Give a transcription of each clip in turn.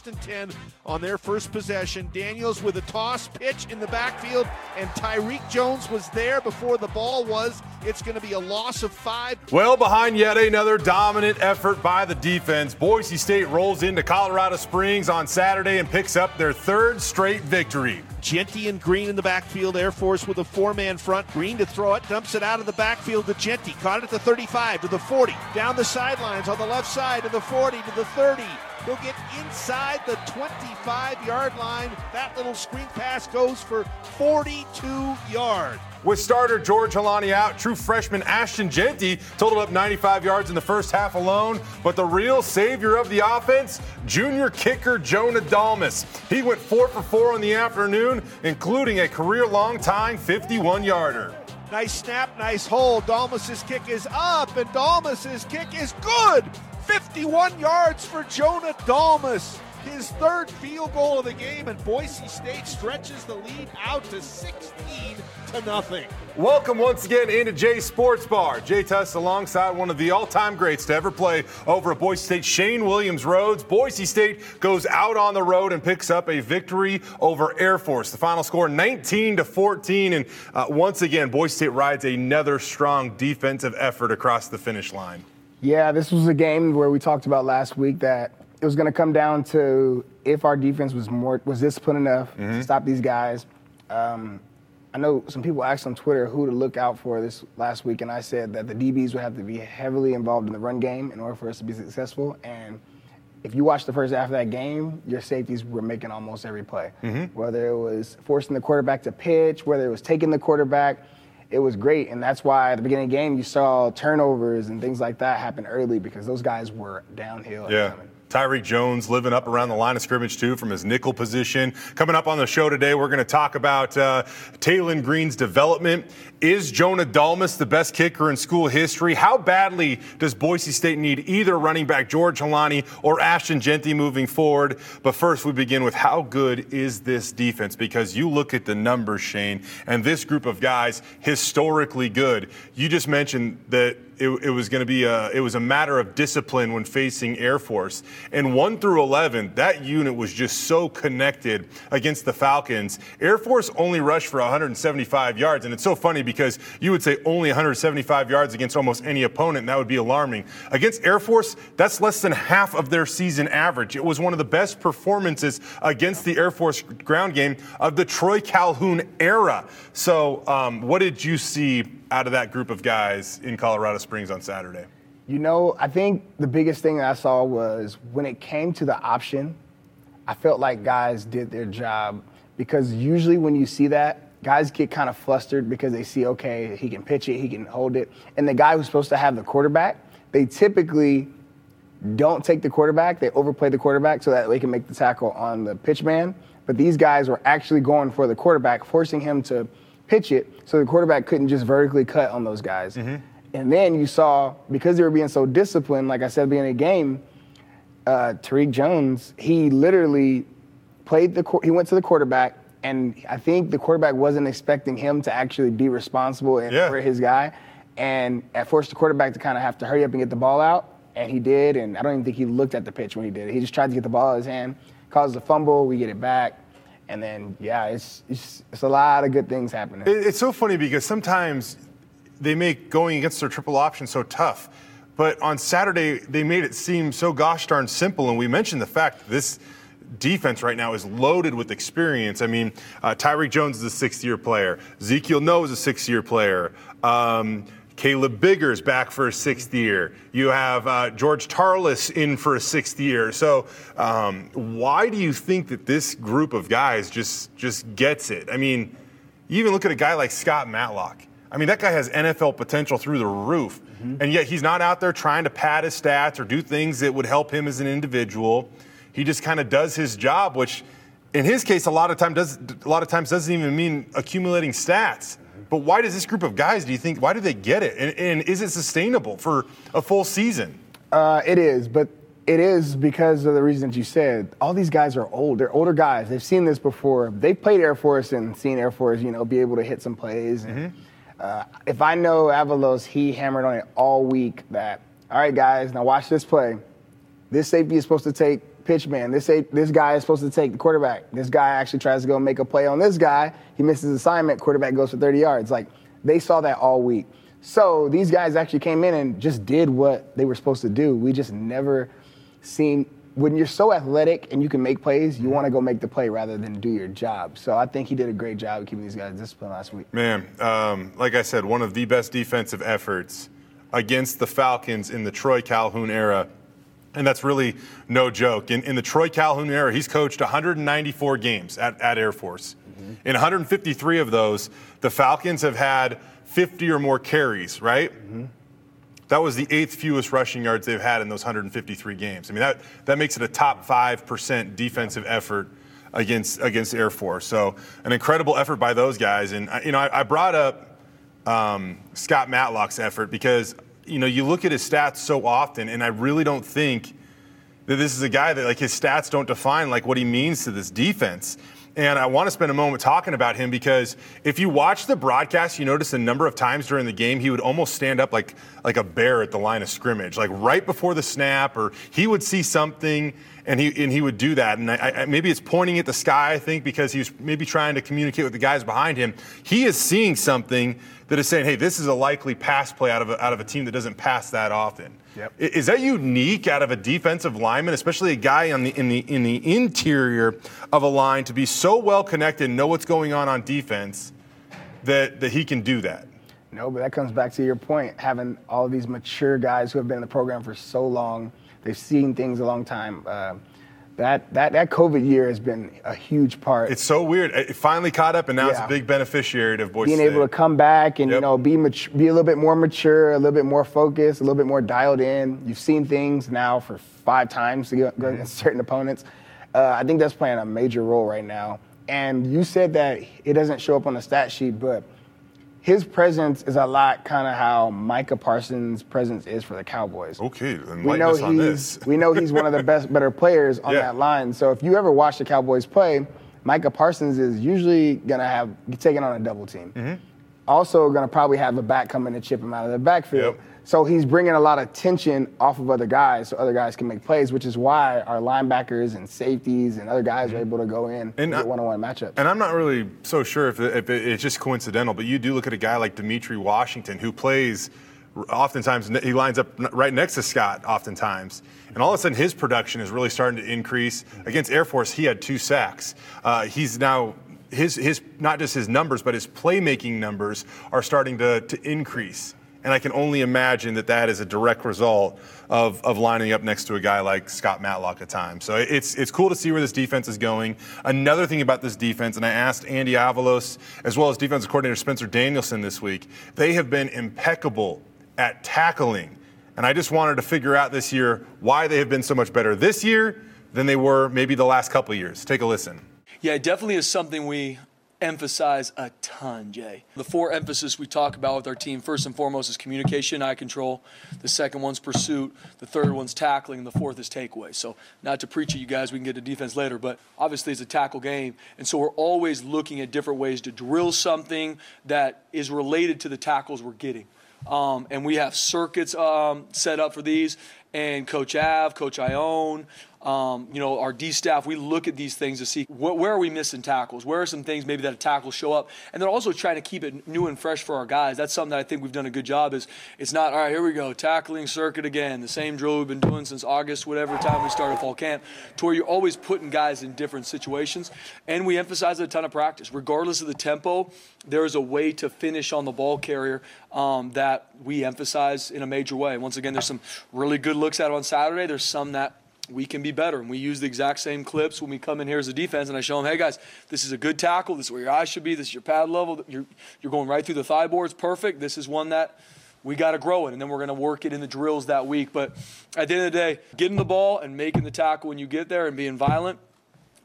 first and 10 on their first possession. Daniels with a toss pitch in the backfield, and Tyreque Jones was there before the ball was. It's going to be a loss of five. Well, behind yet another dominant effort by the defense, Boise State rolls into Colorado Springs on Saturday and picks up their third straight victory. Jeanty and Green in the backfield. Air Force with a four man front. Green to throw it. Dumps it out of the backfield to Jeanty. Caught it at the 35 to the 40. Down the sidelines on the left side to the 40 to the 30. He'll get inside the 25 yard line. That little screen pass goes for 42 yards. With starter George Holani out, true freshman Ashton Jeanty totaled up 95 yards in the first half alone. But the real savior of the offense, junior kicker Jonah Dalmas. He went four for four in the afternoon, including a career long tying 51 yarder. Nice snap, nice hold. Dalmas's kick is up, and Dalmas's kick is good. 51 yards for Jonah Dalmas his third field goal of the game, and Boise State stretches the lead out to 16 to nothing. Welcome once again into Jay Sports Bar. Jay Tuss alongside one of the all-time greats to ever play over at Boise State, Shane Williams Rhodes. Boise State goes out on the road and picks up a victory over Air Force. The final score 19 to 14, and uh, once again, Boise State rides another strong defensive effort across the finish line. Yeah, this was a game where we talked about last week that it was going to come down to if our defense was more was disciplined enough mm-hmm. to stop these guys. Um, I know some people asked on Twitter who to look out for this last week, and I said that the DBs would have to be heavily involved in the run game in order for us to be successful. And if you watch the first half of that game, your safeties were making almost every play. Mm-hmm. Whether it was forcing the quarterback to pitch, whether it was taking the quarterback, it was great. And that's why at the beginning of the game, you saw turnovers and things like that happen early because those guys were downhill. Yeah. Tyreque Jones living up around the line of scrimmage too from his nickel position. Coming up on the show today, we're going to talk about uh, Taylen Green's development. Is Jonah Dalmas the best kicker in school history? How badly does Boise State need either running back George Holani or Ashton Jeanty moving forward? But first, we begin with how good is this defense? Because you look at the numbers, Shane, and this group of guys historically good. You just mentioned that it, it was going to be a it was a matter of discipline when facing Air Force. And one through eleven, that unit was just so connected against the Falcons. Air Force only rushed for 175 yards, and it's so funny because you would say only 175 yards against almost any opponent, and that would be alarming. Against Air Force, that's less than half of their season average. It was one of the best performances against the Air Force ground game of the Troy Calhoun era. So, um, what did you see out of that group of guys in Colorado Springs on Saturday? You know, I think the biggest thing I saw was when it came to the option, I felt like guys did their job because usually when you see that, guys get kind of flustered because they see, okay, he can pitch it, he can hold it. And the guy who's supposed to have the quarterback, they typically don't take the quarterback. They overplay the quarterback so that they can make the tackle on the pitch man. But these guys were actually going for the quarterback, forcing him to pitch it so the quarterback couldn't just vertically cut on those guys. Mm-hmm. And then you saw, because they were being so disciplined, like I said being the beginning of the game, uh, Tyreque Jones, he literally played the, he went to the quarterback, and I think the quarterback wasn't expecting him to actually be responsible yeah. for his guy, and it forced the quarterback to kind of have to hurry up and get the ball out, and he did, and I don't even think he looked at the pitch when he did it. He just tried to get the ball out of his hand, caused a fumble, we get it back, and then yeah, it's it's, it's a lot of good things happening. It's so funny because sometimes they make going against their triple option so tough. But on Saturday, they made it seem so gosh darn simple. And we mentioned the fact that this defense right now is loaded with experience. I mean, uh, Tyreque Jones is a sixth year player, Ezekiel Noa is a six year player. Um, Caleb Biggers back for a sixth year. You have uh, George Tarlas in for a sixth year. So, um, why do you think that this group of guys just just gets it? I mean, you even look at a guy like Scott Matlock. I mean, that guy has NFL potential through the roof, mm-hmm. and yet he's not out there trying to pad his stats or do things that would help him as an individual. He just kind of does his job, which, in his case, a lot of time does a lot of times doesn't even mean accumulating stats. But why does this group of guys, do you think, why do they get it? And, and is it sustainable for a full season? Uh, it is, but it is because of the reasons you said. All these guys are old. They're older guys. They've seen this before. They've played Air Force and seen Air Force, you know, be able to hit some plays. Mm-hmm. And, uh, if I know Avalos, he hammered on it all week that, all right, guys, now watch this play. This safety is supposed to take pitch man. This this guy is supposed to take the quarterback. This guy actually tries to go make a play on this guy. He misses assignment. Quarterback goes for 30 yards. Like they saw that all week. So these guys actually came in and just did what they were supposed to do. We just never seen when you're so athletic and you can make plays, you want to go make the play rather than do your job. So I think he did a great job keeping these guys disciplined last week. Man, um, like I said, one of the best defensive efforts against the Falcons in the Troy Calhoun era. And that's really no joke. In, in the Troy Calhoun era, he's coached 194 games at, at Air Force. Mm-hmm. In 153 of those, the Falcons have had 50 or more carries, right? Mm-hmm. That was the eighth fewest rushing yards they've had in those 153 games. I mean, that, that makes it a top 5% defensive effort against against Air Force. So an incredible effort by those guys. And you know, I, I brought up um, Scott Matlock's effort because you know you look at his stats so often, and I really don't think that this is a guy that like his stats don't define like what he means to this defense. And I want to spend a moment talking about him because if you watch the broadcast, you notice a number of times during the game he would almost stand up like like a bear at the line of scrimmage, like right before the snap, or he would see something and he and he would do that. And I, I, maybe it's pointing at the sky, I think, because he was maybe trying to communicate with the guys behind him. He is seeing something that is saying, "Hey, this is a likely pass play out of a, out of a team that doesn't pass that often." Yep. Is that unique out of a defensive lineman, especially a guy on the, in, the, in the interior of a line, to be so well connected and know what's going on on defense that, that he can do that? No, but that comes back to your point. Having all of these mature guys who have been in the program for so long, they've seen things a long time. Uh, that, that, that COVID year has been a huge part. It's so weird. It finally caught up, and now yeah. it's a big beneficiary of Boise Being State. able to come back and yep. you know be mature, be a little bit more mature, a little bit more focused, a little bit more dialed in. You've seen things now for five times against mm-hmm. certain opponents. Uh, I think that's playing a major role right now. And you said that it doesn't show up on the stat sheet, but – his presence is a lot kind of how Micah Parsons' presence is for the Cowboys. Okay, we know he's we know he's one of the best, better players on yeah. that line. So if you ever watch the Cowboys play, Micah Parsons is usually gonna have taken on a double team. Mm-hmm. Also, gonna probably have a back coming to chip him out of the backfield. Yep. So he's bringing a lot of tension off of other guys so other guys can make plays, which is why our linebackers and safeties and other guys are mm-hmm. able to go in and get one-on-one matchups. And I'm not really so sure if, it, if it's just coincidental, but you do look at a guy like Demetri Washington who plays oftentimes he lines up right next to Scott oftentimes. And all of a sudden his production is really starting to increase. Against Air Force, he had two sacks. Uh, he's now his his not just his numbers, but his playmaking numbers are starting to, to increase. And I can only imagine that that is a direct result of, of lining up next to a guy like Scott Matlock at times. So it's, it's cool to see where this defense is going. Another thing about this defense, and I asked Andy Avalos as well as defensive coordinator Spencer Danielson this week, they have been impeccable at tackling. And I just wanted to figure out this year why they have been so much better this year than they were maybe the last couple years. Take a listen. Yeah, it definitely is something we emphasize a ton, Jay. The four emphasis we talk about with our team, first and foremost, is communication, eye control. The second one's pursuit. The third one's tackling. And the fourth is takeaway. So, not to preach at you guys, we can get to defense later, but obviously it's a tackle game. And so, we're always looking at different ways to drill something that is related to the tackles we're getting. Um, and we have circuits um, set up for these. And Coach Av, Coach Ione, um, you know, our D staff, we look at these things to see wh- where are we missing tackles? Where are some things maybe that a tackle show up? And then also trying to keep it new and fresh for our guys. That's something that I think we've done a good job. Is it's not all right. Here we go, tackling circuit again. The same drill we've been doing since August, whatever time we started fall camp. To where you're always putting guys in different situations, and we emphasize a ton of practice, regardless of the tempo. There is a way to finish on the ball carrier um, that we emphasize in a major way. Once again, there's some really good looks at on Saturday. There's some that we can be better. And we use the exact same clips when we come in here as a defense, and I show them, hey guys, this is a good tackle. This is where your eyes should be. This is your pad level. You're, you're going right through the thigh boards. Perfect. This is one that we got to grow it, and then we're going to work it in the drills that week. But at the end of the day, getting the ball and making the tackle when you get there and being violent –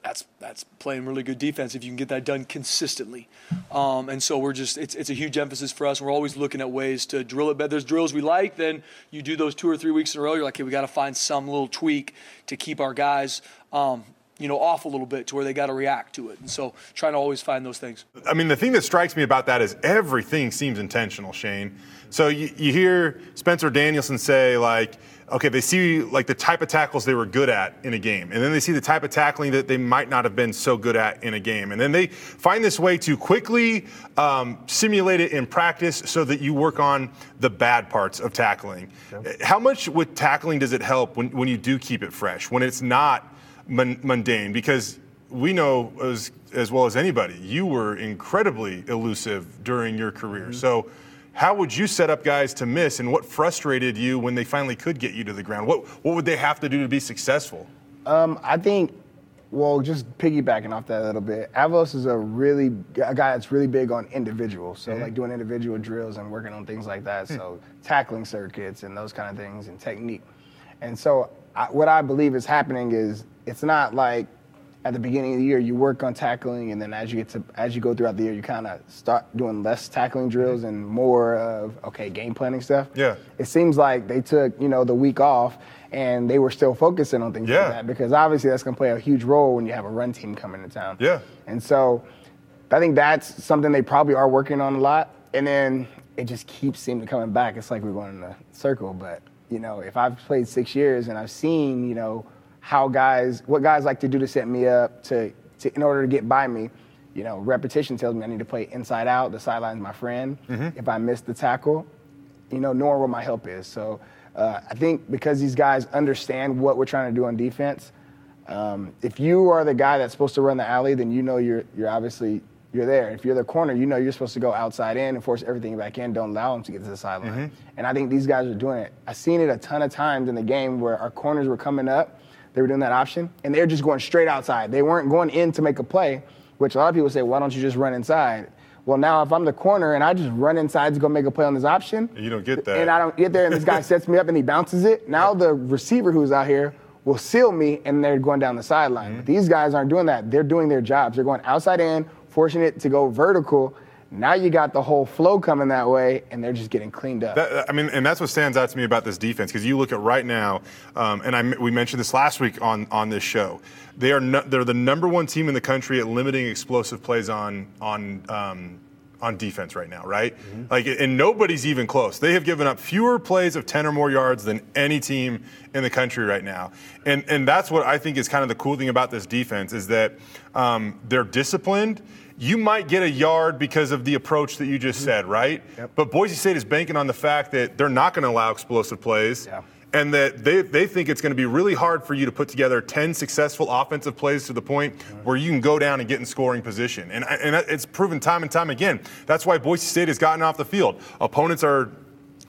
that's that's playing really good defense if you can get that done consistently. Um, and so we're just it's it's a huge emphasis for us. We're always looking at ways to drill it better. There's drills we like, then you do those two or three weeks in a row. You're like, hey, we got to find some little tweak to keep our guys um, you know, off a little bit to where they got to react to it. And so trying to always find those things. I mean, the thing that strikes me about that is everything seems intentional, Shane. So you, you hear Spencer Danielson say, like, okay, they see like the type of tackles they were good at in a game, and then they see the type of tackling that they might not have been so good at in a game, and then they find this way to quickly um, simulate it in practice so that you work on the bad parts of tackling. Okay. How much with tackling does it help when, when you do keep it fresh, when it's not mundane? Because we know as, as well as anybody, you were incredibly elusive during your career. Mm-hmm. So how would you set up guys to miss, and what frustrated you when they finally could get you to the ground? What what would they have to do to be successful? Um, I think, well, just piggybacking off that a little bit, Avos is a really a guy that's really big on individuals. So mm-hmm. like doing individual drills and working on things like that. Mm-hmm. So tackling circuits and those kind of things and technique. And so I, what I believe is happening is it's not like at the beginning of the year you work on tackling and then as you get to as you go throughout the year you kind of start doing less tackling drills mm-hmm. and more of okay game planning stuff. Yeah. It seems like they took you know the week off and they were still focusing on things yeah. like that because obviously that's going to play a huge role when you have a run team coming to town. Yeah. And so i think that's something they probably are working on a lot and then it just keeps seeming coming back. It's like we're going in a circle but you know if i've played six years and i've seen you know how guys, what guys like to do to set me up to, to in order to get by me. You know, repetition tells me I need to play inside out. The sideline's my friend. Mm-hmm. If I miss the tackle, you know, knowing where my help is. So uh, I think because these guys understand what we're trying to do on defense, um, if you are the guy that's supposed to run the alley, then you know you're you're obviously you're there. If you're the corner, you know you're supposed to go outside in and force everything back in. Don't allow them to get to the sideline. Mm-hmm. And I think these guys are doing it. I've seen it a ton of times in the game where our corners were coming up they were doing that option, and they were just going straight outside. They weren't going in to make a play, which a lot of people say, why don't you just run inside? Well, now if I'm the corner and I just run inside to go make a play on this option, you don't get that, and I don't get there, and this guy sets me up and he bounces it. Now the receiver who's out here will seal me, and they're going down the sideline. Mm-hmm. These guys aren't doing that. They're doing their jobs. They're going outside in, forcing it to go vertical, now you got the whole flow coming that way, and they're just getting cleaned up. That, I mean, and that's what stands out to me about this defense because you look at right now, um, and I, we mentioned this last week on on this show. They are no, they're the number one team in the country at limiting explosive plays on on. Um, on defense right now, right? Mm-hmm. Like, and nobody's even close. They have given up fewer plays of 10 or more yards than any team in the country right now. And, and that's what I think is kind of the cool thing about this defense is that um, they're disciplined you might get a yard because of the approach that you just mm-hmm. said, right? Yep. But Boise State is banking on the fact that they're not going to allow explosive plays. Yeah. And that they, they think it's going to be really hard for you to put together 10 successful offensive plays to the point mm-hmm. where you can go down and get in scoring position. And, and it's proven time and time again. That's why Boise State has gotten off the field. Opponents are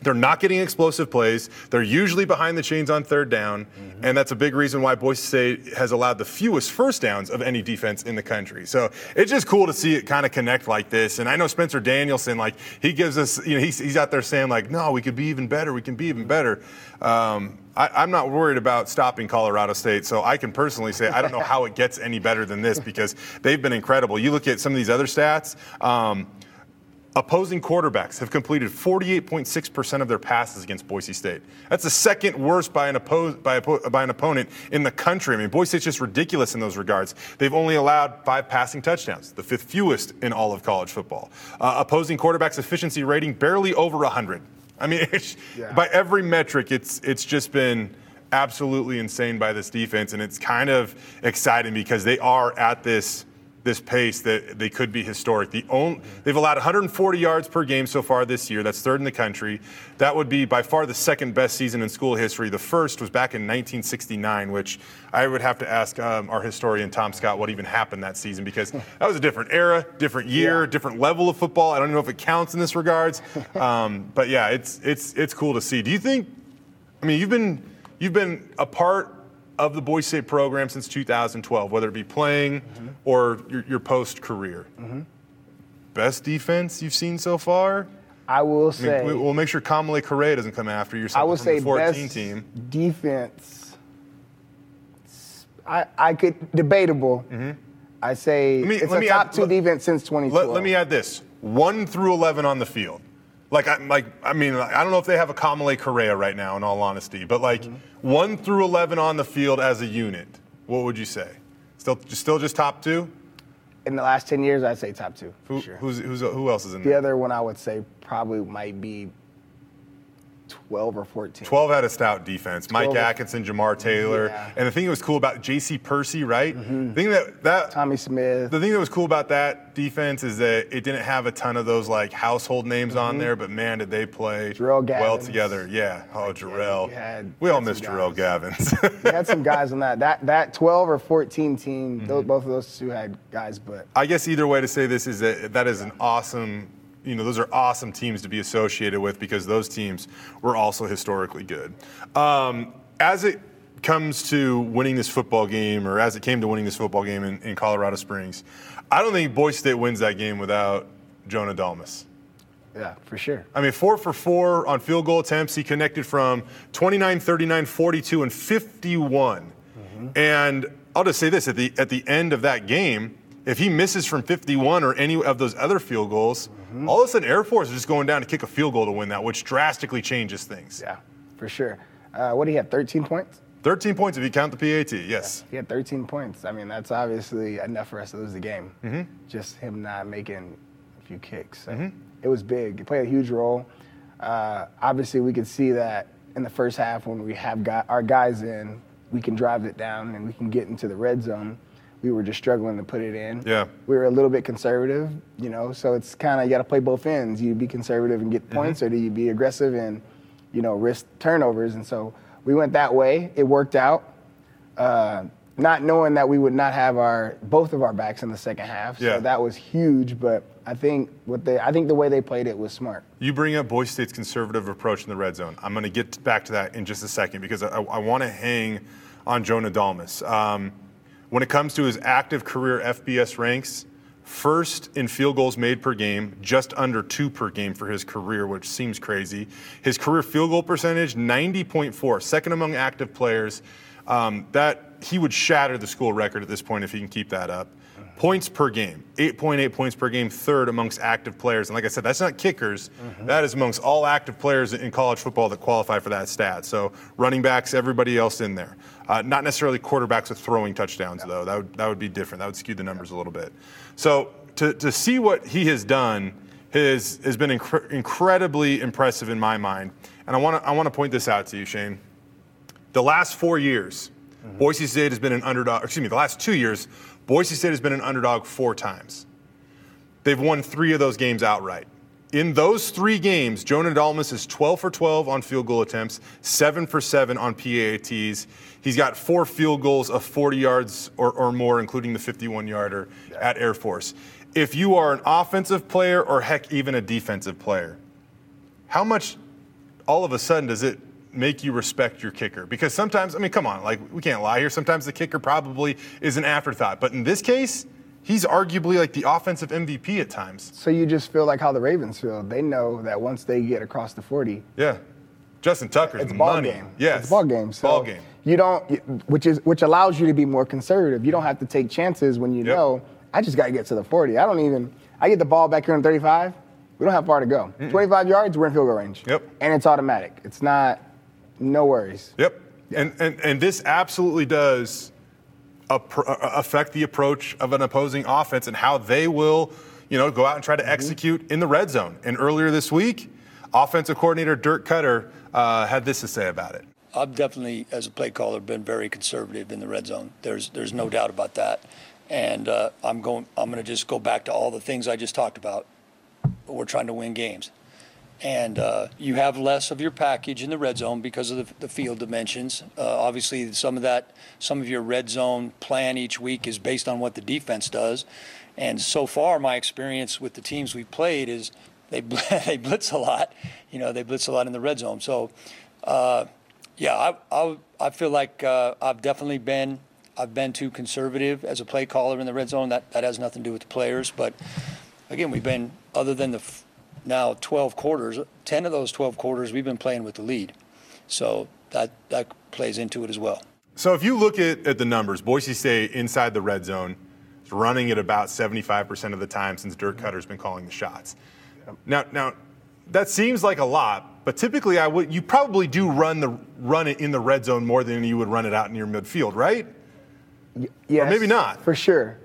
they're not getting explosive plays. They're usually behind the chains on third down, mm-hmm. and that's a big reason why Boise State has allowed the fewest first downs of any defense in the country. So it's just cool to see it kind of connect like this. And I know Spencer Danielson, like he gives us, you know, he's, he's out there saying like, no, we could be even better. We can be even better. Um, I, am not worried about stopping Colorado State, so I can personally say I don't know how it gets any better than this because they've been incredible. You look at some of these other stats. Um, Opposing quarterbacks have completed 48.6% of their passes against Boise State. That's the second worst by an, by, a, by an opponent in the country. I mean, Boise State's just ridiculous in those regards. They've only allowed five passing touchdowns, the fifth fewest in all of college football. Uh, opposing quarterbacks' efficiency rating barely over 100. I mean, yeah. by every metric, it's it's just been absolutely insane by this defense, and it's kind of exciting because they are at this this pace that they could be historic. The only, they've allowed 140 yards per game so far this year. That's third in the country. That would be by far the second best season in school history. The first was back in 1969, which I would have to ask um, our historian Tom Scott what even happened that season because that was a different era, different year, yeah. different level of football. I don't know if it counts in this regards, um, but yeah, it's it's it's cool to see. Do you think? I mean, you've been you've been a part of the Boise State program since 2012, whether it be playing mm-hmm. or your, your post career. Mm-hmm. Best defense you've seen so far? I will say. I mean, we'll make sure Kamalei Correa doesn't come after you. I will say 14 best team. defense. I, I could debatable. Mm-hmm. I say me, it's a top add, two let, defense since 2012. Let, let me add this: one through 11 on the field. Like, I, like, I mean, I don't know if they have a Kamalei Correa right now, in all honesty, but like mm-hmm. one through 11 on the field as a unit, what would you say? Still, still just top two. In the last 10 years, I'd say top two. Who, sure. who's, who's, who else is in The there? other one I would say probably might be 12 or 14. 12 had a stout defense. Mike 12. Atkinson, Jamar Taylor. Yeah. And the thing that was cool about J.C. Percy, right? The thing that, that Tommy Smith. the thing that was cool about that defense is that it didn't have a ton of those like household names on there, but man, did they play Mm-hmm. Well together. Yeah. Oh, Jerrell. we all miss Jerrell Gavins. We had some guys on that. That that 12 or 14 team, Mm-hmm. those, both of those two had guys, but I guess either way to say this is that that is an awesome, you know, those are awesome teams to be associated with because those teams were also historically good. Um, as it comes to winning this football game, or as it came to winning this football game in, in Colorado Springs, I don't think Boise State wins that game without Jonah Dalmas. yeah, for sure. I mean, four for four on field goal attempts. He connected from 29, 39, 42, and 51. And I'll just say this at the at the end of that game, if he misses from 51 or any of those other field goals, all of a sudden Air Force is just going down to kick a field goal to win that, which drastically changes things. Yeah, for sure. Uh, what do you have? 13 points? 13 points if you count the PAT. Yes. He had 13 points. I mean, that's obviously enough for us to lose the game. Mm-hmm. Just him not making a few kicks. So It was big. It played a huge role. Uh, obviously, we could see that in the first half when we have got our guys in, we can drive it down and we can get into the red zone. We were just struggling to put it in. Yeah. We were a little bit conservative, you know, so it's kind of, you got to play both ends. You be conservative and get points, or do you be aggressive and, you know, risk turnovers? And so we went that way. It worked out uh, not knowing that we would not have our both of our backs in the second half. Yeah. So that was huge. But I think what they I think the way they played it was smart. You bring up Boise State's conservative approach in the red zone. I'm going to get back to that in just a second because I, I want to hang on Jonah Dalmas. Um, when it comes to his active career FBS ranks, first in field goals made per game, just under two per game for his career, which seems crazy. His career field goal percentage, 90.4, second among active players. Um, that he would shatter the school record at this point if he can keep that up. Points per game, 8.8 points per game, third amongst active players. And like I said, that's not kickers. That is amongst all active players in college football that qualify for that stat. So running backs, everybody else in there. Uh, not necessarily quarterbacks with throwing touchdowns, though. That would, that would be different. That would skew the numbers a little bit. So to, to see what he has done has, has been incre- incredibly impressive in my mind. And I want to I wanna point this out to you, Shane. The last four years, Mm-hmm. Boise State has been an underdog. Excuse me, the last two years, Boise State has been an underdog four times. They've won three of those games outright. In those three games, Jonah Dalmas is 12 for 12 on field goal attempts, 7 for 7 on PATs. He's got four field goals of 40 yards or, or more, including the 51 yarder at Air Force. If you are an offensive player or heck, even a defensive player, how much all of a sudden does it make you respect your kicker? Because sometimes, I mean, come on, like we can't lie here. Sometimes the kicker probably is an afterthought, but in this case, he's arguably like the offensive MVP at times. So you just feel like how the Ravens feel. They know that once they get across the 40, Yeah, Justin Tucker's it's ball money. game. Yes, it's ball game. So ball game. You don't, which is which allows you to be more conservative. You don't have to take chances when you Yep. know I just got to get to the 40. I don't even. I get the ball back here on 35. We don't have far to go. 25 yards, we're in field goal range. Yep. And it's automatic. It's not. No worries. Yep. And, and, and this absolutely does appro- uh, affect the approach of an opposing offense and how they will, you know, go out and try to Mm-hmm. execute in the red zone. And earlier this week, offensive coordinator Dirk Koetter uh, had this to say about it. I've definitely, as a play caller, been very conservative in the red zone. There's there's no doubt about that, and uh, I'm going. I'm going to just go back to all the things I just talked about. We're trying to win games, and uh, you have less of your package in the red zone because of the, the field dimensions. Uh, obviously, some of that, some of your red zone plan each week is based on what the defense does, and so far, my experience with the teams we've played is they they blitz a lot. You know, they blitz a lot in the red zone. So. Uh, yeah, I, I, I feel like uh, I've definitely been I've been too conservative as a play caller in the red zone. That that has nothing to do with the players, but again, we've been other than the now 12 quarters, 10 of those 12 quarters we've been playing with the lead, so that that plays into it as well. So if you look at, at the numbers, Boise State inside the red zone is running at about 75% of the time since Dirk Koetter's been calling the shots. Now, now that seems like a lot, but typically I would you probably do run the run it in the red zone more than you would run it out in your midfield, right? Y- yes, maybe not. For sure.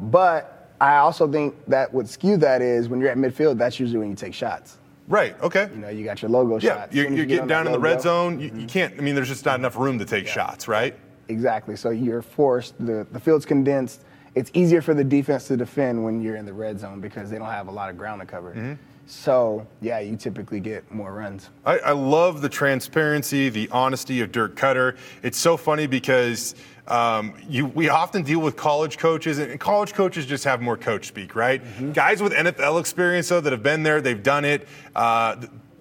But I also think that what skew that is when you're at midfield, that's usually when you take shots. Right. Okay. You know, you got your logo Yeah, shots. you're, As soon as you're you get getting down in the red zone. You, you can't. I mean, there's just not enough room to take shots, right? Exactly. So you're forced. The the field's condensed. It's easier for the defense to defend when you're in the red zone because they don't have a lot of ground to cover. Mm-hmm. So yeah, you typically get more runs. I, I love the transparency, the honesty of Dirk Koetter. It's so funny because um, you, we often deal with college coaches, and college coaches just have more coach speak, right? Guys with NFL experience, though, that have been there, they've done it. Uh,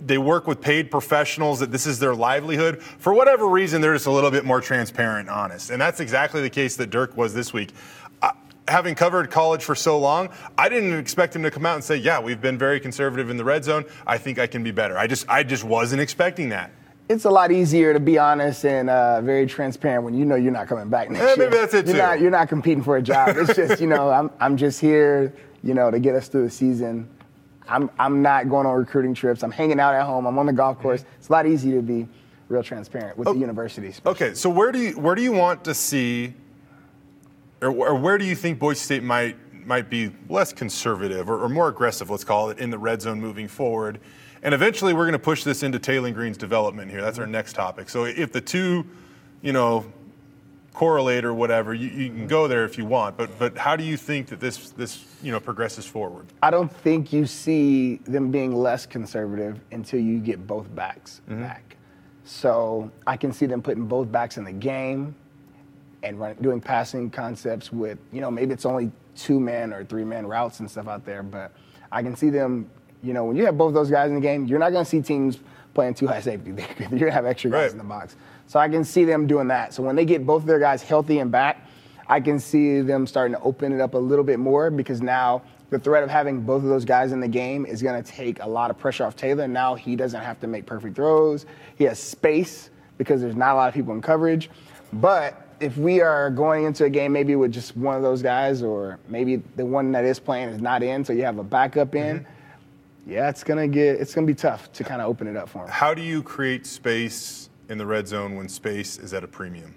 they work with paid professionals that this is their livelihood. For whatever reason, they're just a little bit more transparent and honest. And that's exactly the case that Dirk was this week. Uh, having covered college for so long, I didn't expect him to come out and say, "Yeah, we've been very conservative in the red zone. I think I can be better." I just, I just wasn't expecting that. It's a lot easier to be honest and uh, very transparent when you know you're not coming back next Eh, year. maybe that's it, you're too. Not, you're not competing for a job. It's just you know I'm I'm just here you know to get us through the season. I'm I'm not going on recruiting trips. I'm hanging out at home. I'm on the golf course. It's a lot easier to be real transparent with the universities. Okay, so where do you where do you want to see, or, or where do you think Boise State might might be less conservative or, or more aggressive, let's call it, in the red zone moving forward? And eventually, we're going to push this into Taylen Green's development here. That's our mm-hmm. next topic. So if the two, you know, correlate or whatever, you, you can go there if you want. But but how do you think that this this you know progresses forward? I don't think you see them being less conservative until you get both backs mm-hmm. back. So I can see them putting both backs in the game and run, doing passing concepts with, you know, maybe it's only two man or three man routes and stuff out there, but I can see them, you know, when you have both those guys in the game, you're not going to see teams playing two high safety. You're going to have extra guys Right. in the box. So I can see them doing that. So when they get both of their guys healthy and back, I can see them starting to open it up a little bit more because now the threat of having both of those guys in the game is going to take a lot of pressure off Taylor. Now he doesn't have to make perfect throws. He has space because there's not a lot of people in coverage. But if we are going into a game maybe with just one of those guys, or maybe the one that is playing is not in, so you have a backup in, mm-hmm. Yeah, it's gonna get it's gonna be tough to kind of open it up for him. How do you create space in the red zone when space is at a premium?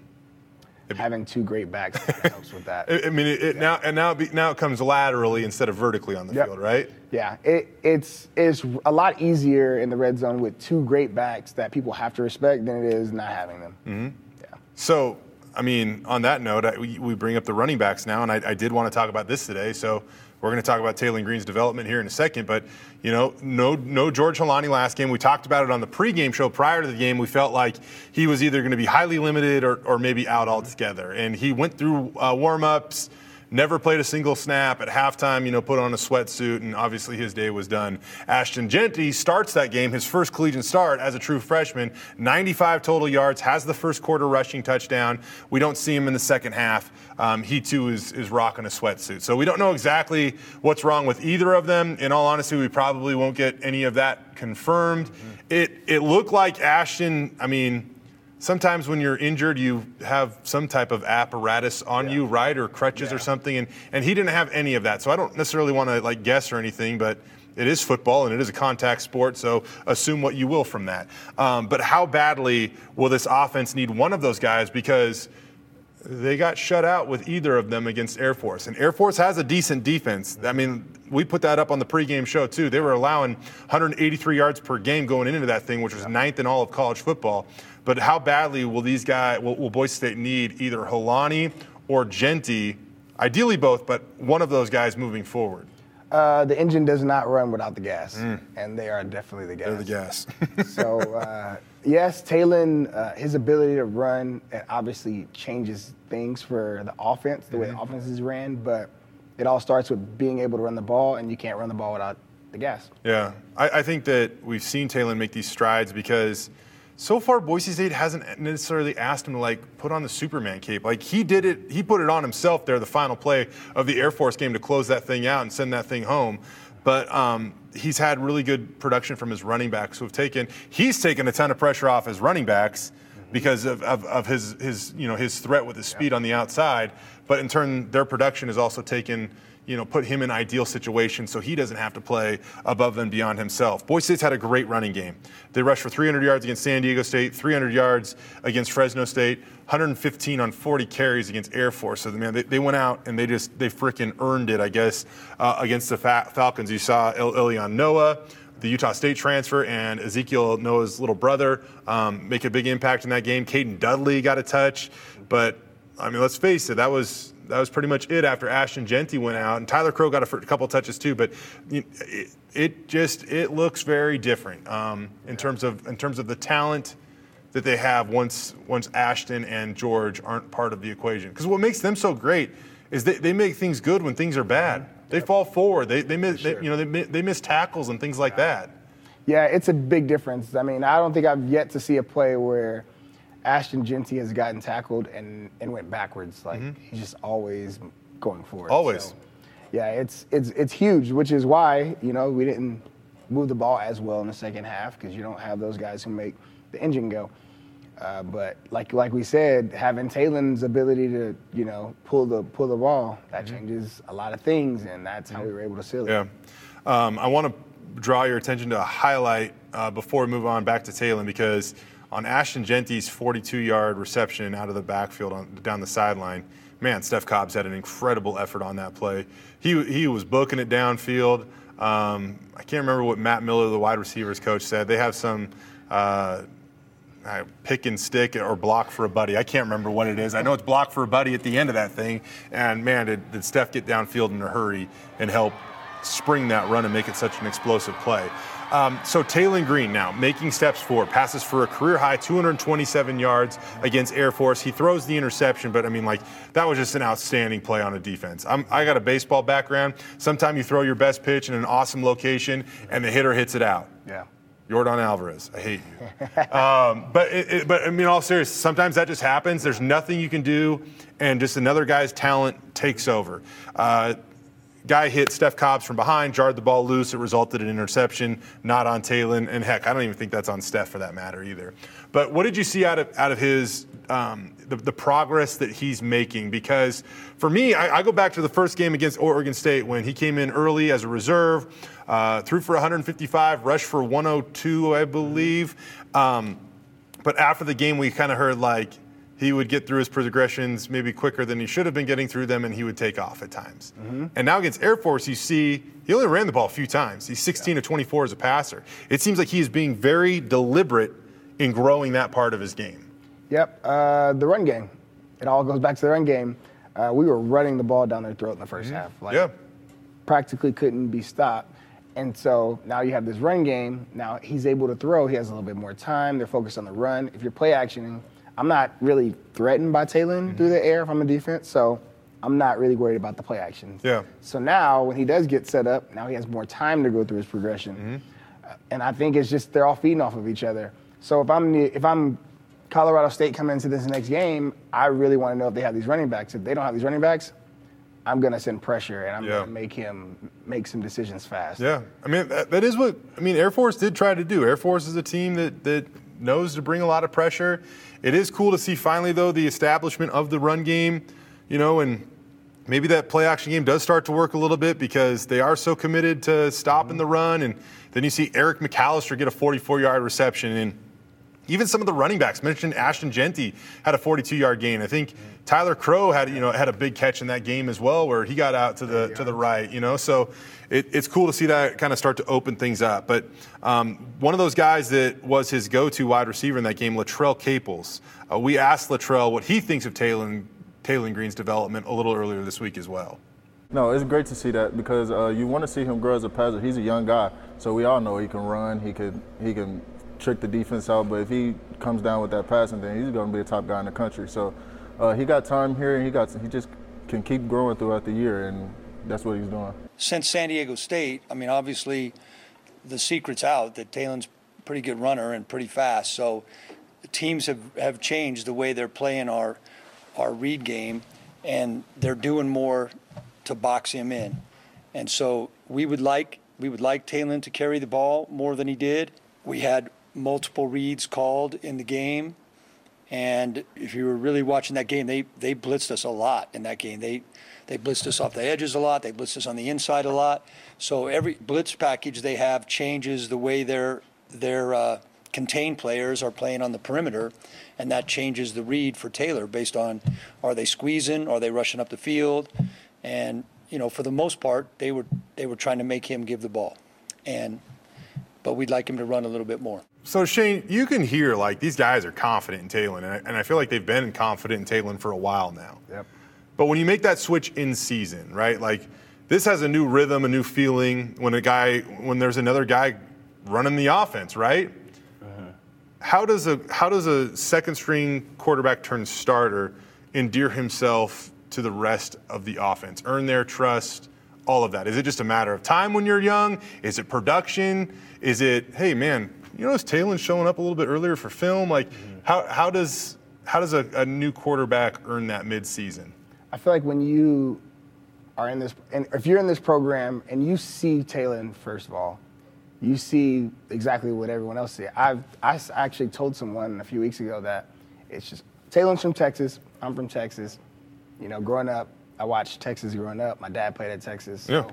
Having two great backs helps with that. I mean, it, it now and now it be, now it comes laterally instead of vertically on the Yep. field, right? Yeah, it, it's it's a lot easier in the red zone with two great backs that people have to respect than it is not having them. Mm-hmm. Yeah. So, I mean, on that note, I, we, we bring up the running backs now, and I, I did want to talk about this today. So, we're going to talk about Taylen Green's development here in a second. But, you know, no, no George Holani last game. We talked about it on the pregame show prior to the game. We felt like he was either going to be highly limited or, or maybe out altogether. And he went through uh, warm ups. Never played a single snap at halftime, you know, put on a sweatsuit, and obviously his day was done. Ashton Jeanty starts that game, his first collegiate start as a true freshman, 95 total yards, has the first quarter rushing touchdown. We don't see him in the second half. Um, he too is, is rocking a sweatsuit. So we don't know exactly what's wrong with either of them. In all honesty, we probably won't get any of that confirmed. It, it looked like Ashton, I mean, sometimes when you're injured, you have some type of apparatus on you, right, or crutches or something, and and he didn't have any of that. So I don't necessarily want to like guess or anything, but. It is football and it is a contact sport, so assume what you will from that. Um, but how badly will this offense need one of those guys? Because they got shut out with either of them against Air Force. And Air Force has a decent defense. I mean, we put that up on the pregame show too. They were allowing 183 yards per game going into that thing, which was ninth in all of college football. But how badly will these guys, will, will Boise State need either Holani or Jeanty? Ideally both, but one of those guys moving forward. Uh, the engine does not run without the gas, and they are definitely the gas. They're the gas. so uh, yes, Taylen, uh, his ability to run it obviously changes things for the offense, the way the offense is ran. But it all starts with being able to run the ball, and you can't run the ball without the gas. Yeah, I, I think that we've seen Taylen make these strides because so far Boise State hasn't necessarily asked him to like put on the Superman cape. Like he did it, he put it on himself there, the final play of the Air Force game to close that thing out and send that thing home. But um, he's had really good production from his running backs who have taken. He's taken a ton of pressure off his running backs because of, of, of his his you know his threat with his speed on the outside. But in turn, their production has also taken you know, put him in ideal situations so he doesn't have to play above and beyond himself. Boise State's had a great running game. They rushed for 300 yards against San Diego State, 300 yards against Fresno State, 115 on 40 carries against Air Force. So man, they, they went out and they just they freaking earned it, I guess, uh, against the Falcons. You saw Elelyon Noa the Utah State transfer and Ezekiel Noa's little brother um, make a big impact in that game. Caden Dudley got a touch, but I mean, let's face it, that was that was pretty much it after Ashton Jeanty went out, and Tyler Crowe got a, a couple touches too. But it, it, just it looks very different um, in terms of in terms of the talent that they have once once Ashton and George aren't part of the equation. Because what makes them so great is they, they make things good when things are bad. They fall forward. They, they miss, sure. they, you know, they, they miss tackles and things like that. Yeah, it's a big difference. I mean, I don't think I've yet to see a play where Ashton Jeanty has gotten tackled and, and went backwards. Like mm-hmm. he's just always going forward. Always. So, yeah, it's it's it's huge, which is why you know we didn't move the ball as well in the second half because you don't have those guys who make the engine go. Uh, but like like we said, having Taylen's ability to you know pull the pull the ball that mm-hmm. changes a lot of things, and that's how we were able to seal it. Yeah, um, I want to draw your attention to a highlight uh, before we move on back to Taylen because on Ashton Jeanty's 42-yard reception out of the backfield on, down the sideline, man, Steph Cobbs had an incredible effort on that play. He he was booking it downfield. Um, I can't remember what Matt Miller, the wide receivers coach, said. They have some. Uh, pick and stick or block for a buddy. I can't remember what it is. I know it's block for a buddy at the end of that thing. And man, did, did Steph get downfield in a hurry and help spring that run and make it such an explosive play. Um, so Taylen Green now making steps forward, passes for a career high 227 yards against Air Force. He throws the interception, but I mean, like that was just an outstanding play on a defense. I'm, i got a baseball background. Sometimes you throw your best pitch in an awesome location, and the hitter hits it out. Yeah. Yordan Alvarez, I hate you. um, but it, it, but I mean, all serious, sometimes that just happens. There's nothing you can do, and just another guy's talent takes over. Uh, guy hit Steph Cobbs from behind, jarred the ball loose. It resulted in interception, not on Taylen, and heck, I don't even think that's on Steph for that matter either. But what did you see out of out of his um, the, the, progress that he's making? Because for me, I, I go back to the first game against Oregon State when he came in early as a reserve. Uh, threw for 155, rushed for 102, I believe. Um, but after the game, we kind of heard like he would get through his progressions maybe quicker than he should have been getting through them, and he would take off at times. Mm-hmm. And now against Air Force, you see he only ran the ball a few times. He's 16 yeah. to 24 as a passer. It seems like he is being very deliberate in growing that part of his game. Yep, uh, the run game. It all goes back to the run game. Uh, we were running the ball down their throat in the 1st mm-hmm. half. Like, yeah. Practically couldn't be stopped. And so now you have this run game. Now he's able to throw. He has a little bit more time. They're focused on the run. If you're play actioning, I'm not really threatened by Taylen mm-hmm. through the air if I'm a defense. So I'm not really worried about the play actions. Yeah. So now when he does get set up, now he has more time to go through his progression. Mm-hmm. and I think it's just they're all feeding off of each other. So if I'm if I'm Colorado State coming into this next game, I really want to know if they have these running backs. If they don't have these running backs, I'm going to send pressure and I'm yeah. going to make him make some decisions fast. Yeah. I mean, that, that is what, I mean, Air Force did try to do. Air Force is a team that, that knows to bring a lot of pressure. It is cool to see finally, though, the establishment of the run game, you know, and maybe that play action game does start to work a little bit because they are so committed to stopping mm-hmm. the run. And then you see Eric McAllister get a 44 yard reception. And even some of the running backs mentioned Ashton Jeanty had a 42-yard gain. I think Tyler Crowe had you know had a big catch in that game as well, where he got out to the to the right. You know, so it, it's cool to see that kind of start to open things up. But um, one of those guys that was his go-to wide receiver in that game, Latrell Caples. Uh, we asked Latrell what he thinks of Taylen Taylen Green's development a little earlier this week as well. No, it's great to see that because uh, you want to see him grow as a passer. He's a young guy, so we all know he can run. He can he can trick the defense out. But if he comes down with that passing thing, he's going to be a top guy in the country. So uh, he got time here, and he got he just can keep growing throughout the year, and that's what he's doing. Since San Diego State, I mean, obviously, the secret's out that Taylen's pretty good runner and pretty fast. So teams have, have changed the way they're playing our our read game, and they're doing more to box him in. And so we would like we would like Taylen to carry the ball more than he did. We had multiple reads called in the game, And if you were really watching that game, they they blitzed us a lot in that game. They they blitzed us off the edges a lot. They blitzed us on the inside a lot. So every blitz package they have changes the way their their uh, contained players are playing on the perimeter, and that changes the read for Taylor based on are they squeezing, are they rushing up the field, and you know for the most part they were they were trying to make him give the ball, and but we'd like him to run a little bit more. So Shane, you can hear like these guys are confident in Taylen, and I, and I feel like they've been confident in Taylen for a while now. Yep. But when you make that switch in season, right? Like this has a new rhythm, a new feeling when a guy, when there's another guy running the offense, right? Uh-huh. How does a how does a second string quarterback turn starter endear himself to the rest of the offense, earn their trust, all of that? Is it just a matter of time when you're young? Is it production? Is it hey man, you notice Taylen showing up a little bit earlier for film? Like mm-hmm. how how does how does a, a new quarterback earn that midseason? I feel like when you are in this, and if you're in this program and you see Taylen, first of all, you see exactly what everyone else sees. I've I actually told someone a few weeks ago that it's just Taylen's from Texas. I'm from Texas. You know, growing up, I watched Texas growing up. My dad played at Texas. So Yeah.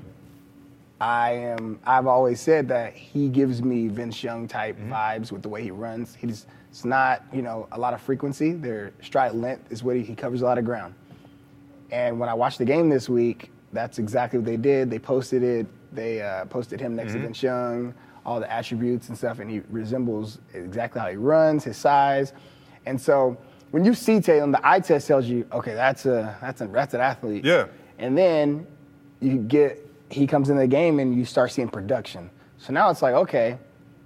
I am. I've always said that he gives me Vince Young type vibes with the way he runs. He's it's not you know a lot of frequency. Their stride length is what he, he covers a lot of ground. And when I watched the game this week, that's exactly what they did. They posted it. They uh, posted him next to Vince Young, all the attributes and stuff, and he resembles exactly how he runs, his size. And so when you see Tatum, the eye test tells you, okay, that's a that's a that's an athlete. Yeah. And then you get he comes into the game and you start seeing production. So now it's like, okay,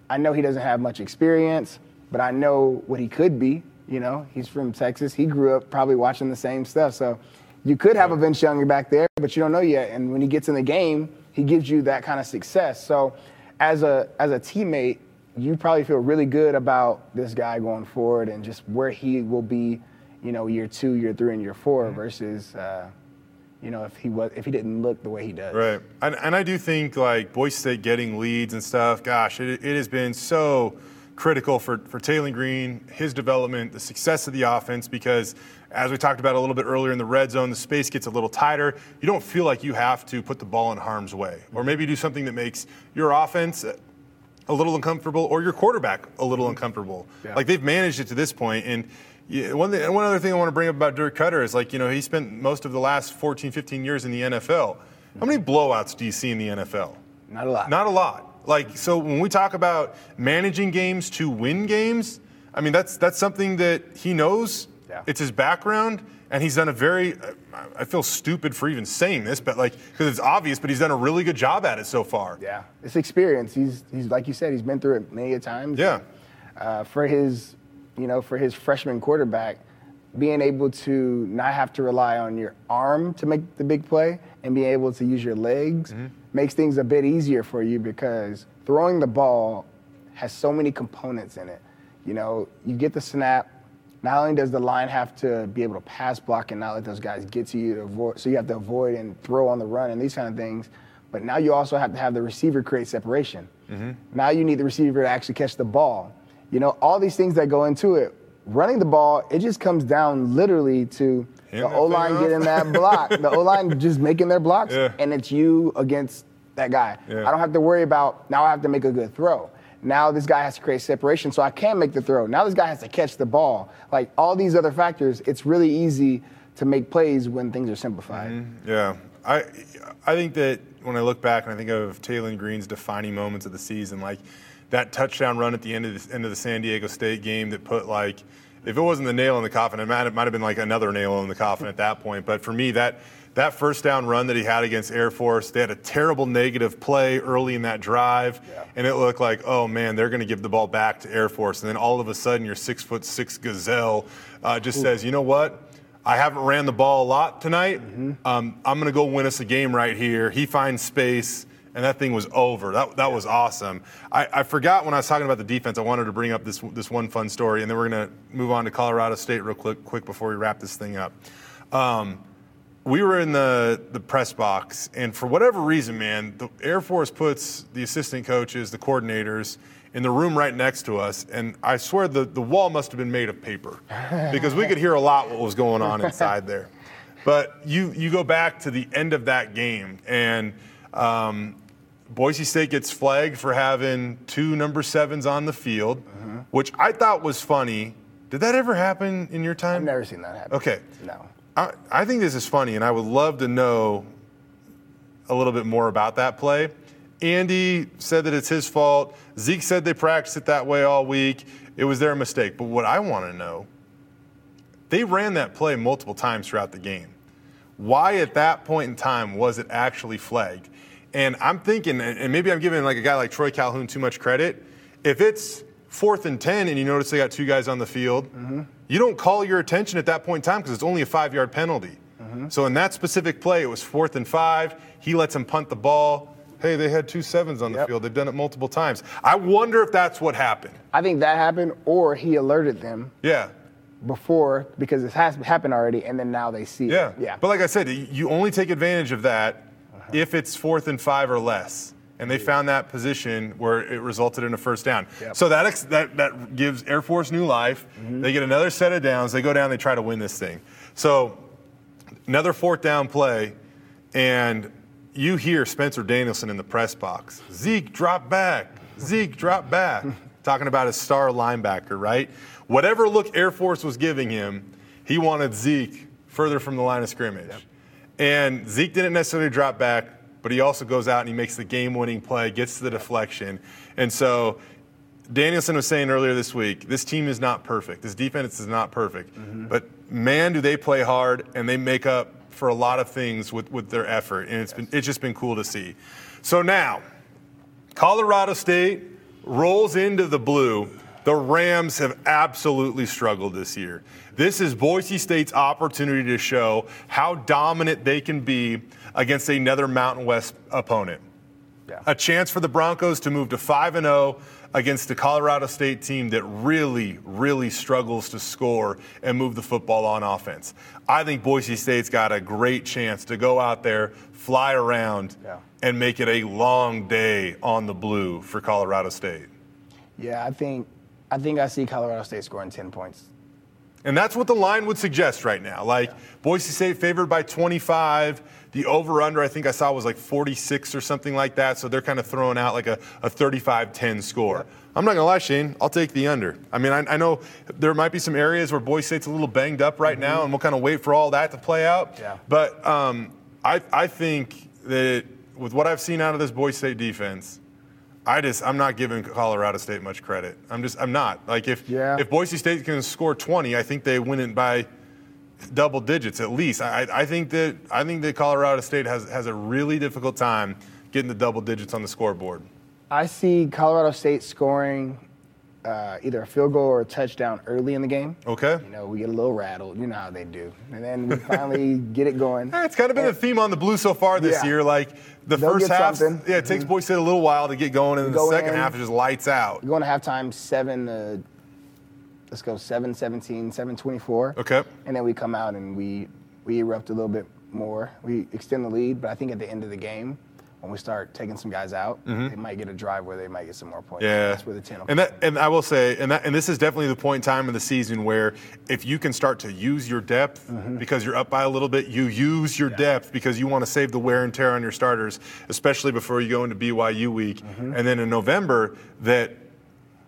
I know he doesn't have much experience, but I know what he could be. You know, he's from Texas. He grew up probably watching the same stuff. So you could have a Vince Young back there, but you don't know yet. And when he gets in the game, he gives you that kind of success. So as a as a teammate, you probably feel really good about this guy going forward and just where he will be, you know, year two, year three, and year 4 versus, uh, you know, if he was if he didn't look the way he does. Right. And, and I do think like Boise State getting leads and stuff, gosh, it, it has been so critical for, for Taylen Green, his development, the success of the offense, because as we talked about a little bit earlier in the red zone, the space gets a little tighter. You don't feel like you have to put the ball in harm's way. Or maybe do something that makes your offense a little uncomfortable or your quarterback a little uncomfortable. Yeah. Like they've managed it to this. And yeah, one, thing, one other thing I want to bring up about Dirk Koetter is like, you know, he spent most of the last 14, 15 years in the NFL. How many blowouts do you see in the NFL? Not a lot. Not a lot. Like, so when we talk about managing games to win games, I mean, that's, that's something that he knows. Yeah. It's his background. And he's done a very, I feel stupid for even saying this, but like, because it's obvious, but he's done a really good job at it so far. Yeah, it's experience. He's he's like you said, he's been through it many a times. Yeah. Uh, for his, you know, for his freshman quarterback, being able to not have to rely on your arm to make the big play and being able to use your legs mm-hmm. makes things a bit easier for you because throwing the ball has so many components in it. You know, you get the snap. Not only does the line have to be able to pass block and not let those guys get to you to avoid, so you have to avoid and throw on the run and these kind of things. But now you also have to have the receiver create separation. Mm-hmm. Now you need the receiver to actually catch the ball. You know, all these things that go into it. Running the ball, it just comes down literally to the O line getting that block, the O line just making their blocks, Yeah. and it's you against that guy. Yeah. I don't have to worry about now I have to make a good throw. Now this guy has to create separation so I can make the throw. Now this guy has to catch the ball. Like all these other factors, it's really easy to make plays when things are simplified. Mm-hmm. Yeah, I I think that when I look back and I think of Taylen Green's defining moments of the season, like that touchdown run at the end of the end of the San Diego State game that put like if it wasn't the nail in the coffin, it might have, might have been like another nail in the coffin at that point. But for me, that that first down run that he had against Air Force, they had a terrible negative play early in that drive, and it looked like, oh man, they're going to give the ball back to Air Force, and then all of a sudden, your six foot six gazelle uh, just says, you know what? I haven't ran the ball a lot tonight. Um, I'm going to go win us a game right here. He finds space, and that thing was over. That, that was awesome. I, I forgot when I was talking about the defense, I wanted to bring up this, this one fun story, and then we're going to move on to Colorado State real quick, quick before we wrap this thing up. Um, we were in the, the press box, and for whatever reason, man, the Air Force puts the assistant coaches, the coordinators, in the room right next to us, and I swear the, the wall must have been made of paper because we could hear a lot what was going on inside there. But you you go back to the end of that game, and um, Boise State gets flagged for having two number sevens on the field, Mm-hmm. which I thought was funny. Did that ever happen in your time? I've never seen that happen. Okay. No. I, I think this is funny, and I would love to know a little bit more about that play. Andy said that it's his fault. Zeke said they practiced it that way all week. It was their mistake. But what I want to know, they ran that play multiple times throughout the game. Why at that point in time was it actually flagged? And I'm thinking, and maybe I'm giving like a guy like Troy Calhoun too much credit. If it's fourth and 10 and you notice they got two guys on the field, mm-hmm. you don't call your attention at that point in time because it's only a five yard penalty. Mm-hmm. So in that specific play, it was fourth and five. He lets him punt the ball. Hey, they had two sevens on the Yep. field. They've done it multiple times. I wonder if that's what happened. I think that happened, or he alerted them Yeah. before because it has happened already, and then now they see Yeah. it. Yeah. But like I said, you only take advantage of that if it's fourth and five or less. And they found that position where it resulted in a first down. Yep. So that, ex- that that gives Air Force new life. Mm-hmm. They get another set of downs. They go down. They try to win this thing. So another fourth down play, and you hear Spencer Danielson in the press box. Zeke, drop back. Zeke, drop back. Talking about his star linebacker, right? Whatever look Air Force was giving him, he wanted Zeke further from the line of scrimmage. And Zeke didn't necessarily drop back, but he also goes out and he makes the game winning play, gets to the deflection. And so Danielson was saying earlier this week, this team is not perfect. This defense is not perfect. Mm-hmm. But man, do they play hard and they make up for a lot of things with, with their effort. And it's been it's just been cool to see. So now, Colorado State rolls into the blue. The Rams have absolutely struggled this year. This is Boise State's opportunity to show how dominant they can be against another Mountain West opponent. Yeah. A chance for the Broncos to move to 5 and 0 against the Colorado State team that really, really struggles to score and move the football on offense. I think Boise State's got a great chance to go out there, fly around, Yeah. and make it a long day on the blue for Colorado State. Yeah, I think I think I see Colorado State scoring 10 points. And that's what the line would suggest right now. Like Boise State favored by 25. The over under, I think I saw was like 46 or something like that. So they're kind of throwing out like a, a 35 10 score. I'm not going to lie, Shane. I'll take the under. I mean, I, I know there might be some areas where Boise State's a little banged up right now, and we'll kind of wait for all that to play out. Yeah. But um, I, I think that with what I've seen out of this Boise State defense, I just I'm not giving Colorado State much credit. I'm just I'm not. Like if Yeah. if Boise State can score 20, I think they win it by double digits at least. I, I think that I think that Colorado State has has a really difficult time getting the double digits on the scoreboard. I see Colorado State scoring uh, either a field goal or a touchdown early in the game. Okay. You know, we get a little rattled. You know how they do. And then we finally get it going. It's kind of been the theme on the blue so far this Yeah. year. Like the They'll first half, something. yeah, it takes mm-hmm. Boise State a little while to get going, and then the second in. half is just lights out. We're going to halftime 7 to, let's go 7 17, 7 24. Okay. And then we come out and we, we erupt a little bit more. We extend the lead, but I think at the end of the game, when we start taking some guys out, they might get a drive where they might get some more points. Mm-hmm. Yeah, That's where the 10 will and that, and I will say, and that, and this is definitely the point in time of the season where if you can start to use your depth because you're up by a little bit, you use your depth because you want to save the wear and tear on your starters, especially before you go into BYU week, and then in November that.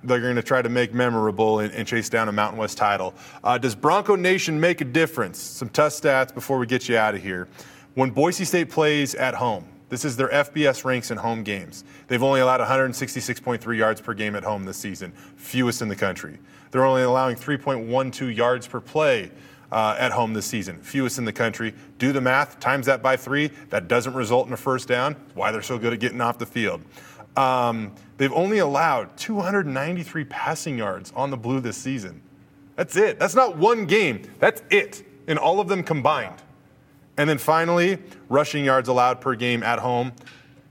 They're going to try to make memorable and, and chase down a Mountain West title. Uh, does Bronco Nation make a difference? Some tough stats before we get you out of here. When Boise State plays at home, this is their FBS ranks in home games. They've only allowed 166.3 yards per game at home this season, fewest in the country. They're only allowing 3.12 yards per play uh, at home this season, fewest in the country. Do the math, times that by three. That doesn't result in a first down. Why they're so good at getting off the field. Um, they've only allowed 293 passing yards on the blue this season. That's it. That's not one game. That's it in all of them combined. And then finally, rushing yards allowed per game at home,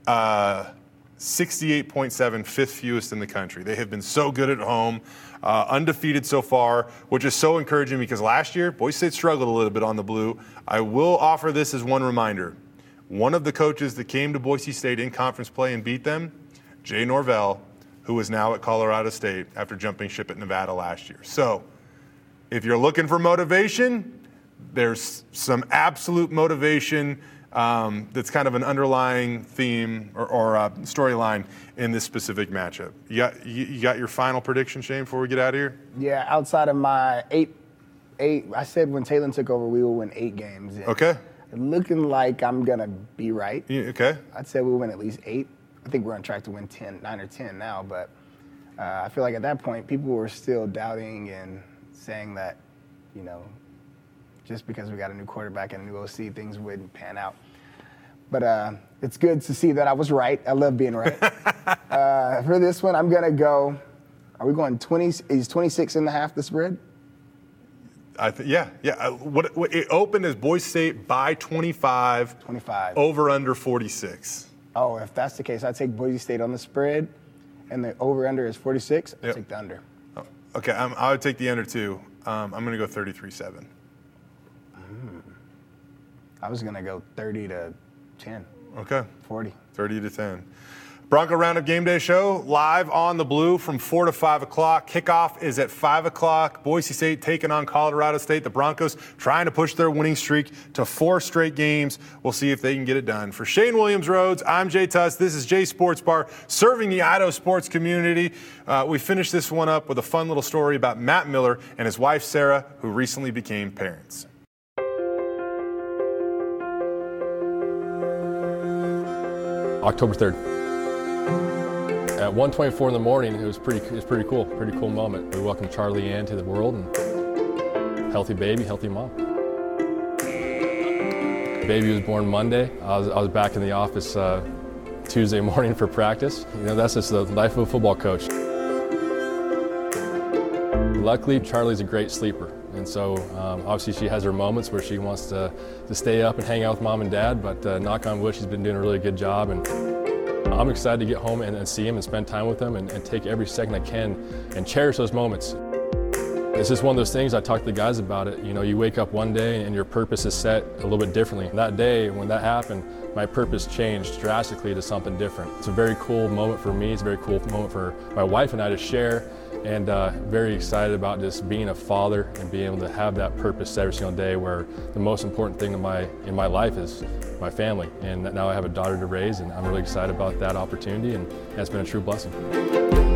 uh, 68.7, fifth fewest in the country. They have been so good at home, uh, undefeated so far, which is so encouraging because last year, Boise State struggled a little bit on the blue. I will offer this as one reminder. One of the coaches that came to Boise State in conference play and beat them, Jay Norvell, who is now at Colorado State after jumping ship at Nevada last year. So, if you're looking for motivation, there's some absolute motivation um, that's kind of an underlying theme or, or uh, storyline in this specific matchup. You got, you, you got your final prediction, Shane, before we get out of here? Yeah, outside of my eight, eight, I said when Taylen took over, we will win eight games. Okay. Looking like I'm gonna be right. Yeah, okay. I'd say we'll win at least eight. I think we're on track to win 10, nine or 10 now, but uh, I feel like at that point, people were still doubting and saying that, you know, just because we got a new quarterback and a new OC, things wouldn't pan out. But uh, it's good to see that I was right. I love being right. uh, for this one, I'm going to go, are we going 20, is 26 and a half the spread? I th- yeah, yeah. Uh, what, what, it opened as Boise State by 25. 25. Over under 46. Oh, if that's the case, I take Boise State on the spread, and the over under is 46. I Yep. take the under. Oh, okay, um, I would take the under too. Um, I'm going to go 33 7. I was gonna go 30 to 10, Okay. 40. 30 to 10. Bronco Roundup Game Day Show live on the Blue from 4 to 5 o'clock. Kickoff is at 5 o'clock. Boise State taking on Colorado State. The Broncos trying to push their winning streak to four straight games. We'll see if they can get it done. For Shane Williams Rhodes, I'm Jay Tuss. This is Jay Sports Bar, serving the Idaho sports community. Uh, we finished this one up with a fun little story about Matt Miller and his wife Sarah, who recently became parents. October 3rd. At 1:24 in the morning, it was pretty. It was pretty cool. Pretty cool moment. We welcomed Charlie Ann to the world, and healthy baby, healthy mom. Baby was born Monday. I was, I was back in the office uh, Tuesday morning for practice. You know, that's just the life of a football coach. Luckily, Charlie's a great sleeper. And so, um, obviously, she has her moments where she wants to, to stay up and hang out with mom and dad, but uh, knock on wood, she's been doing a really good job. And I'm excited to get home and, and see him and spend time with him and, and take every second I can and cherish those moments. It's just one of those things I talk to the guys about it. You know, you wake up one day and your purpose is set a little bit differently. That day, when that happened, my purpose changed drastically to something different. It's a very cool moment for me. It's a very cool moment for my wife and I to share. And uh, very excited about just being a father and being able to have that purpose every single day where the most important thing in my, in my life is my family. And now I have a daughter to raise and I'm really excited about that opportunity and that's been a true blessing.